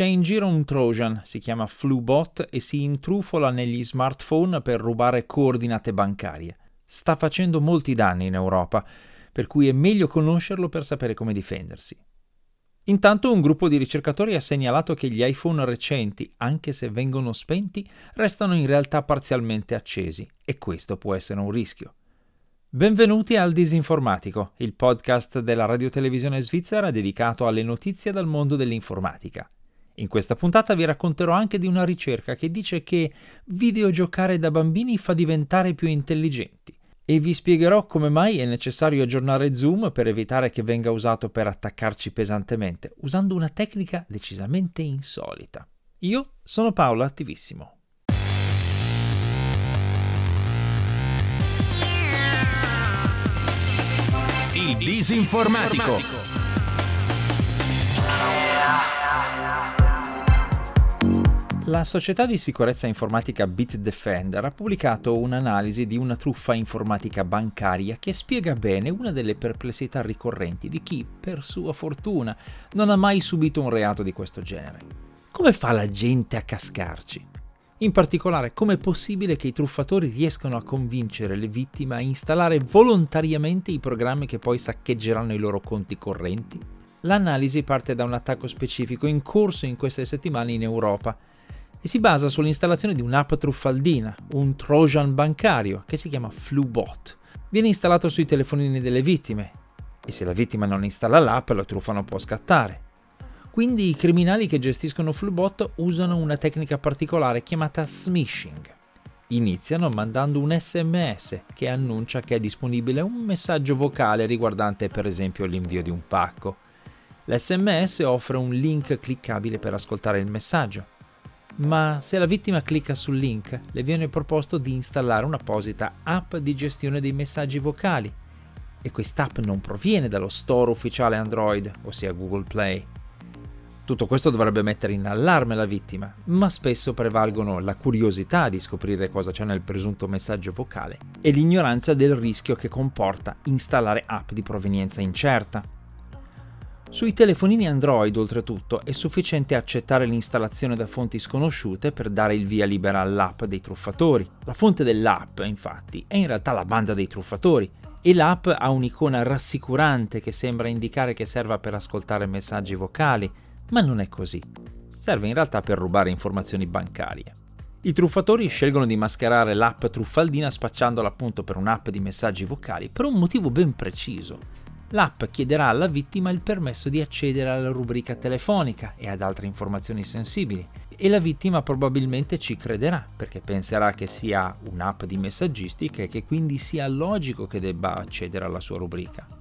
C'è in giro un Trojan, si chiama FluBot e si intrufola negli smartphone per rubare coordinate bancarie. Sta facendo molti danni in Europa, per cui è meglio conoscerlo per sapere come difendersi. Intanto un gruppo di ricercatori ha segnalato che gli iPhone recenti, anche se vengono spenti, restano in realtà parzialmente accesi e questo può essere un rischio. Benvenuti al Disinformatico, il podcast della radiotelevisione svizzera dedicato alle notizie dal mondo dell'informatica. In questa puntata vi racconterò anche di una ricerca che dice che videogiocare da bambini fa diventare più intelligenti e vi spiegherò come mai è necessario aggiornare Zoom per evitare che venga usato per attaccarci pesantemente, usando una tecnica decisamente insolita. Io sono Paolo Attivissimo. Il disinformatico. La società di sicurezza informatica Bitdefender ha pubblicato un'analisi di una truffa informatica bancaria che spiega bene una delle perplessità ricorrenti di chi, per sua fortuna, non ha mai subito un reato di questo genere. Come fa la gente a cascarci? In particolare, com'è possibile che i truffatori riescano a convincere le vittime a installare volontariamente i programmi che poi saccheggeranno i loro conti correnti? L'analisi parte da un attacco specifico in corso in queste settimane in Europa e si basa sull'installazione di un'app truffaldina, un Trojan bancario che si chiama FluBot. Viene installato sui telefonini delle vittime e se la vittima non installa l'app la truffa non può scattare. Quindi i criminali che gestiscono FluBot usano una tecnica particolare chiamata smishing. Iniziano mandando un sms che annuncia che è disponibile un messaggio vocale riguardante per esempio l'invio di un pacco. L'SMS offre un link cliccabile per ascoltare il messaggio ma se la vittima clicca sul link le viene proposto di installare un'apposita app di gestione dei messaggi vocali e quest'app non proviene dallo store ufficiale Android, ossia Google Play. Tutto questo dovrebbe mettere in allarme la vittima, ma spesso prevalgono la curiosità di scoprire cosa c'è nel presunto messaggio vocale e l'ignoranza del rischio che comporta installare app di provenienza incerta. Sui telefonini Android, oltretutto, è sufficiente accettare l'installazione da fonti sconosciute per dare il via libera all'app dei truffatori. La fonte dell'app, infatti, è in realtà la banda dei truffatori e l'app ha un'icona rassicurante che sembra indicare che serva per ascoltare messaggi vocali, ma non è così. Serve in realtà per rubare informazioni bancarie. I truffatori scelgono di mascherare l'app truffaldina spacciandola appunto per un'app di messaggi vocali per un motivo ben preciso l'app chiederà alla vittima il permesso di accedere alla rubrica telefonica e ad altre informazioni sensibili e la vittima probabilmente ci crederà perché penserà che sia un'app di messaggistica e che quindi sia logico che debba accedere alla sua rubrica.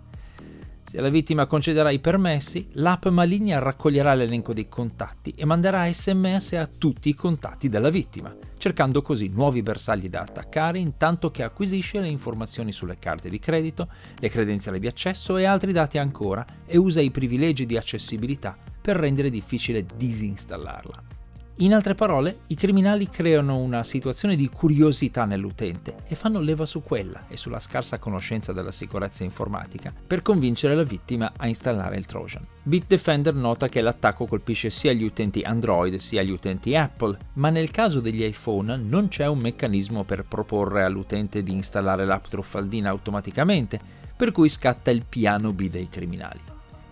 Se la vittima concederà i permessi, l'app maligna raccoglierà l'elenco dei contatti e manderà sms a tutti i contatti della vittima, cercando così nuovi bersagli da attaccare intanto che acquisisce le informazioni sulle carte di credito, le credenziali di accesso e altri dati ancora e usa i privilegi di accessibilità per rendere difficile disinstallarla. In altre parole, i criminali creano una situazione di curiosità nell'utente e fanno leva su quella e sulla scarsa conoscenza della sicurezza informatica per convincere la vittima a installare il Trojan. Bitdefender nota che l'attacco colpisce sia gli utenti Android sia gli utenti Apple, ma nel caso degli iPhone non c'è un meccanismo per proporre all'utente di installare l'app truffaldina automaticamente, per cui scatta il piano B dei criminali.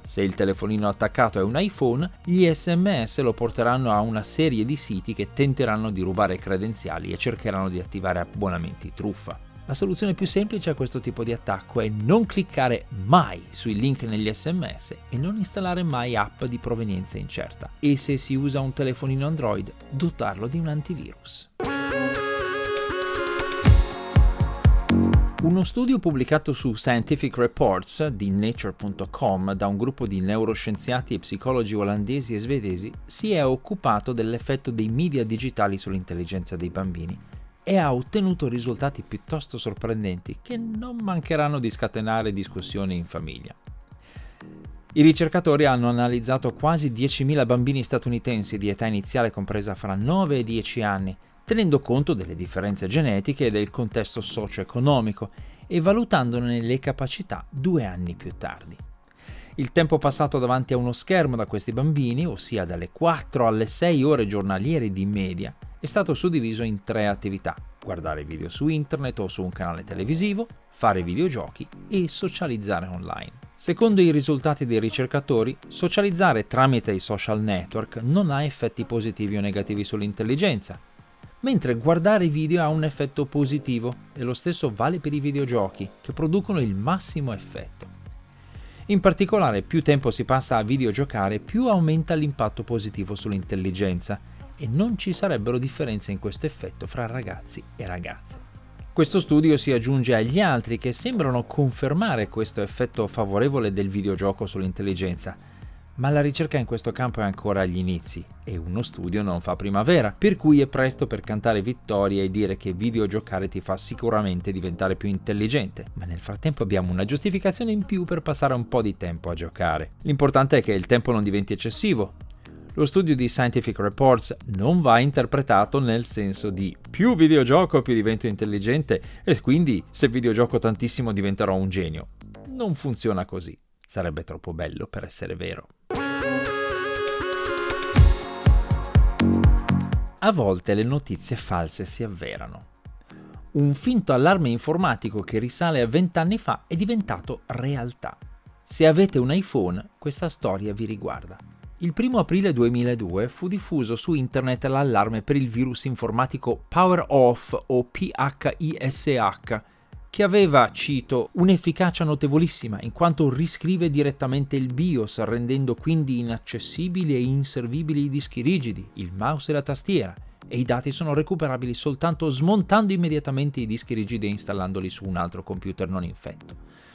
Se il telefonino attaccato è un iPhone, gli sms lo porteranno a una serie di siti che tenteranno di rubare credenziali e cercheranno di attivare abbonamenti truffa. La soluzione più semplice a questo tipo di attacco è non cliccare mai sui link negli sms e non installare mai app di provenienza incerta. E se si usa un telefonino Android, dotarlo di un antivirus. Uno studio pubblicato su Scientific Reports di Nature.com da un gruppo di neuroscienziati e psicologi olandesi e svedesi si è occupato dell'effetto dei media digitali sull'intelligenza dei bambini e ha ottenuto risultati piuttosto sorprendenti che non mancheranno di scatenare discussioni in famiglia. I ricercatori hanno analizzato quasi 10.000 bambini statunitensi di età iniziale compresa fra 9 e 10 anni tenendo conto delle differenze genetiche e del contesto socio-economico e valutandone le capacità due anni più tardi. Il tempo passato davanti a uno schermo da questi bambini, ossia dalle 4 alle 6 ore giornaliere di media, è stato suddiviso in tre attività. Guardare video su internet o su un canale televisivo, fare videogiochi e socializzare online. Secondo i risultati dei ricercatori, socializzare tramite i social network non ha effetti positivi o negativi sull'intelligenza, mentre guardare video ha un effetto positivo e lo stesso vale per i videogiochi, che producono il massimo effetto. In particolare, più tempo si passa a videogiocare, più aumenta l'impatto positivo sull'intelligenza e non ci sarebbero differenze in questo effetto fra ragazzi e ragazze. Questo studio si aggiunge agli altri che sembrano confermare questo effetto favorevole del videogioco sull'intelligenza, ma la ricerca in questo campo è ancora agli inizi e uno studio non fa primavera, per cui è presto per cantare vittoria e dire che videogiocare ti fa sicuramente diventare più intelligente, ma nel frattempo abbiamo una giustificazione in più per passare un po' di tempo a giocare. L'importante è che il tempo non diventi eccessivo. Lo studio di Scientific Reports non va interpretato nel senso di più videogioco più divento intelligente e quindi se videogioco tantissimo diventerò un genio. Non funziona così. Sarebbe troppo bello per essere vero. A volte le notizie false si avverano. Un finto allarme informatico che risale a vent'anni fa è diventato realtà. Se avete un iPhone, questa storia vi riguarda. Il 1 aprile 2002 fu diffuso su internet l'allarme per il virus informatico Power Off o PHISH, che aveva, cito, un'efficacia notevolissima in quanto riscrive direttamente il BIOS, rendendo quindi inaccessibili e inservibili i dischi rigidi, il mouse e la tastiera, e i dati sono recuperabili soltanto smontando immediatamente i dischi rigidi e installandoli su un altro computer non infetto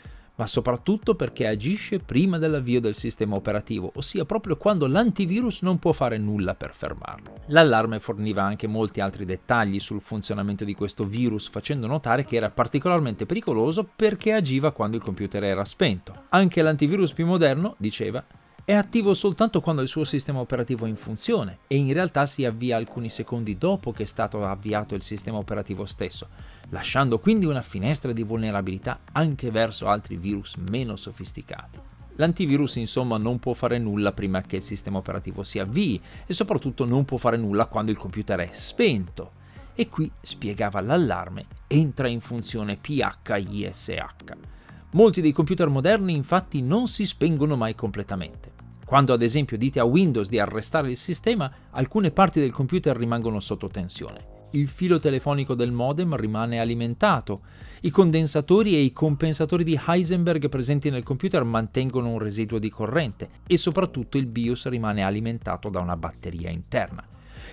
ma soprattutto perché agisce prima dell'avvio del sistema operativo, ossia proprio quando l'antivirus non può fare nulla per fermarlo. L'allarme forniva anche molti altri dettagli sul funzionamento di questo virus, facendo notare che era particolarmente pericoloso perché agiva quando il computer era spento. Anche l'antivirus più moderno, diceva, è attivo soltanto quando il suo sistema operativo è in funzione e in realtà si avvia alcuni secondi dopo che è stato avviato il sistema operativo stesso, lasciando quindi una finestra di vulnerabilità anche verso altri virus meno sofisticati. L'antivirus insomma non può fare nulla prima che il sistema operativo si avvii e soprattutto non può fare nulla quando il computer è spento. E qui, spiegava l'allarme, entra in funzione PHISH. Molti dei computer moderni infatti non si spengono mai completamente. Quando ad esempio dite a Windows di arrestare il sistema, alcune parti del computer rimangono sotto tensione. Il filo telefonico del modem rimane alimentato, i condensatori e i compensatori di Heisenberg presenti nel computer mantengono un residuo di corrente e soprattutto il BIOS rimane alimentato da una batteria interna.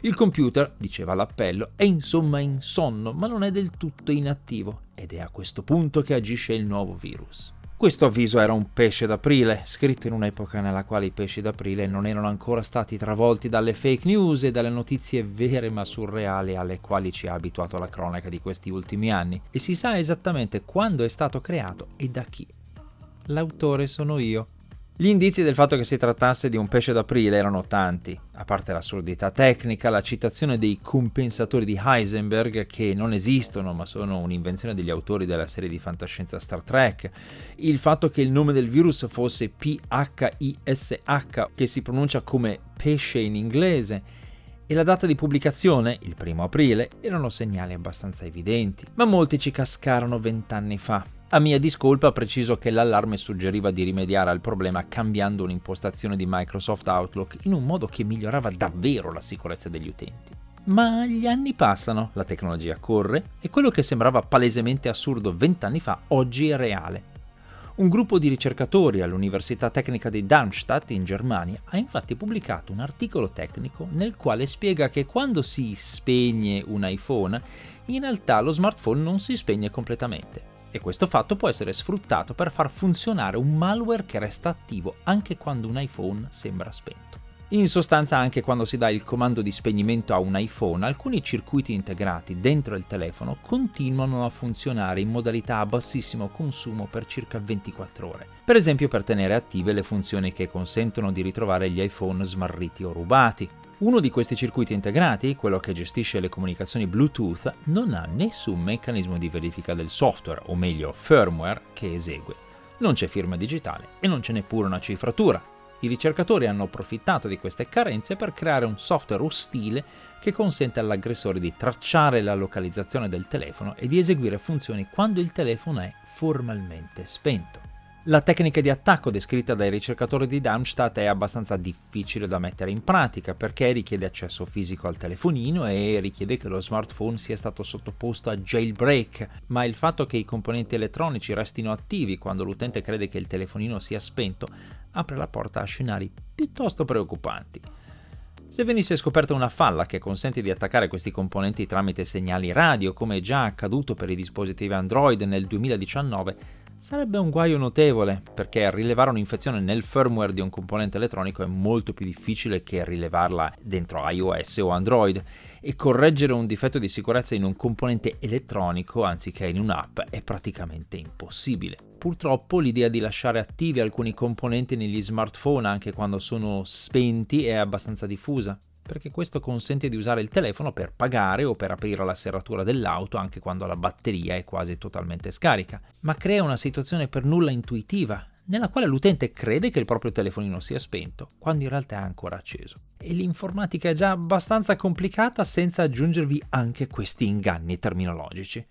Il computer, diceva l'appello, è insomma in sonno, ma non è del tutto inattivo ed è a questo punto che agisce il nuovo virus. Questo avviso era un pesce d'aprile, scritto in un'epoca nella quale i pesci d'aprile non erano ancora stati travolti dalle fake news e dalle notizie vere ma surreali alle quali ci ha abituato la cronaca di questi ultimi anni, e si sa esattamente quando è stato creato e da chi. L'autore sono io. Gli indizi del fatto che si trattasse di un pesce d'aprile erano tanti, a parte l'assurdità tecnica, la citazione dei compensatori di Heisenberg che non esistono ma sono un'invenzione degli autori della serie di fantascienza Star Trek, il fatto che il nome del virus fosse PHISH che si pronuncia come pesce in inglese e la data di pubblicazione, il primo aprile, erano segnali abbastanza evidenti, ma molti ci cascarono vent'anni fa a mia discolpa preciso che l'allarme suggeriva di rimediare al problema cambiando un'impostazione di Microsoft Outlook in un modo che migliorava davvero la sicurezza degli utenti. Ma gli anni passano, la tecnologia corre e quello che sembrava palesemente assurdo vent'anni fa oggi è reale. Un gruppo di ricercatori all'Università Tecnica di Darmstadt in Germania ha infatti pubblicato un articolo tecnico nel quale spiega che quando si spegne un iPhone, in realtà lo smartphone non si spegne completamente e questo fatto può essere sfruttato per far funzionare un malware che resta attivo anche quando un iPhone sembra spento. In sostanza anche quando si dà il comando di spegnimento a un iPhone, alcuni circuiti integrati dentro il telefono continuano a funzionare in modalità a bassissimo consumo per circa 24 ore, per esempio per tenere attive le funzioni che consentono di ritrovare gli iPhone smarriti o rubati, uno di questi circuiti integrati, quello che gestisce le comunicazioni Bluetooth, non ha nessun meccanismo di verifica del software, o meglio firmware, che esegue. Non c'è firma digitale e non c'è neppure una cifratura. I ricercatori hanno approfittato di queste carenze per creare un software ostile che consente all'aggressore di tracciare la localizzazione del telefono e di eseguire funzioni quando il telefono è formalmente spento. La tecnica di attacco descritta dai ricercatori di Darmstadt è abbastanza difficile da mettere in pratica perché richiede accesso fisico al telefonino e richiede che lo smartphone sia stato sottoposto a jailbreak, ma il fatto che i componenti elettronici restino attivi quando l'utente crede che il telefonino sia spento apre la porta a scenari piuttosto preoccupanti. Se venisse scoperta una falla che consente di attaccare questi componenti tramite segnali radio, come già accaduto per i dispositivi Android nel 2019, Sarebbe un guaio notevole, perché rilevare un'infezione nel firmware di un componente elettronico è molto più difficile che rilevarla dentro iOS o Android, e correggere un difetto di sicurezza in un componente elettronico anziché in un'app è praticamente impossibile. Purtroppo l'idea di lasciare attivi alcuni componenti negli smartphone anche quando sono spenti è abbastanza diffusa perché questo consente di usare il telefono per pagare o per aprire la serratura dell'auto anche quando la batteria è quasi totalmente scarica, ma crea una situazione per nulla intuitiva, nella quale l'utente crede che il proprio telefonino sia spento, quando in realtà è ancora acceso. E l'informatica è già abbastanza complicata senza aggiungervi anche questi inganni terminologici.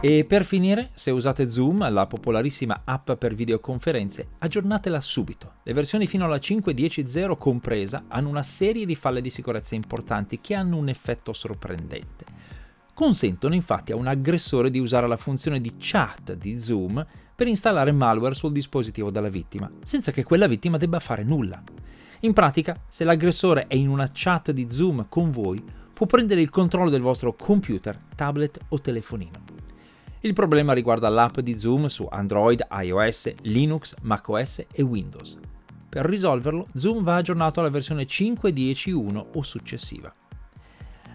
E per finire, se usate Zoom, la popolarissima app per videoconferenze, aggiornatela subito. Le versioni fino alla 5.10.0 compresa hanno una serie di falle di sicurezza importanti che hanno un effetto sorprendente. Consentono infatti a un aggressore di usare la funzione di chat di Zoom per installare malware sul dispositivo della vittima, senza che quella vittima debba fare nulla. In pratica, se l'aggressore è in una chat di Zoom con voi, può prendere il controllo del vostro computer, tablet o telefonino. Il problema riguarda l'app di Zoom su Android, iOS, Linux, macOS e Windows. Per risolverlo, Zoom va aggiornato alla versione 5.10.1 o successiva.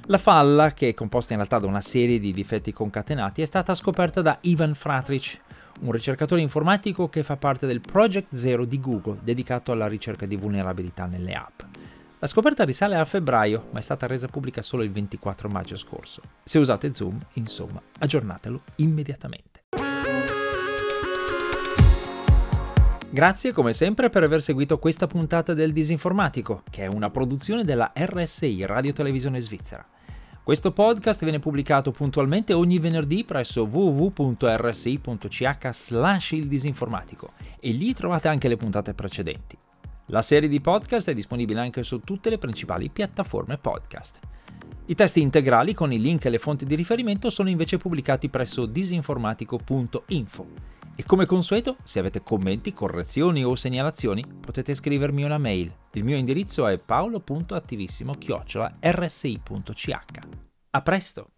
La falla, che è composta in realtà da una serie di difetti concatenati, è stata scoperta da Ivan Fratrich, un ricercatore informatico che fa parte del Project Zero di Google, dedicato alla ricerca di vulnerabilità nelle app. La scoperta risale a febbraio, ma è stata resa pubblica solo il 24 maggio scorso. Se usate Zoom, insomma, aggiornatelo immediatamente. Grazie come sempre per aver seguito questa puntata del Disinformatico, che è una produzione della RSI Radio Televisione Svizzera. Questo podcast viene pubblicato puntualmente ogni venerdì presso www.rsi.ch slash il disinformatico e lì trovate anche le puntate precedenti. La serie di podcast è disponibile anche su tutte le principali piattaforme podcast. I testi integrali con i link e le fonti di riferimento sono invece pubblicati presso disinformatico.info. E come consueto, se avete commenti, correzioni o segnalazioni, potete scrivermi una mail. Il mio indirizzo è paolo.attivissimo-rsi.ch. A presto!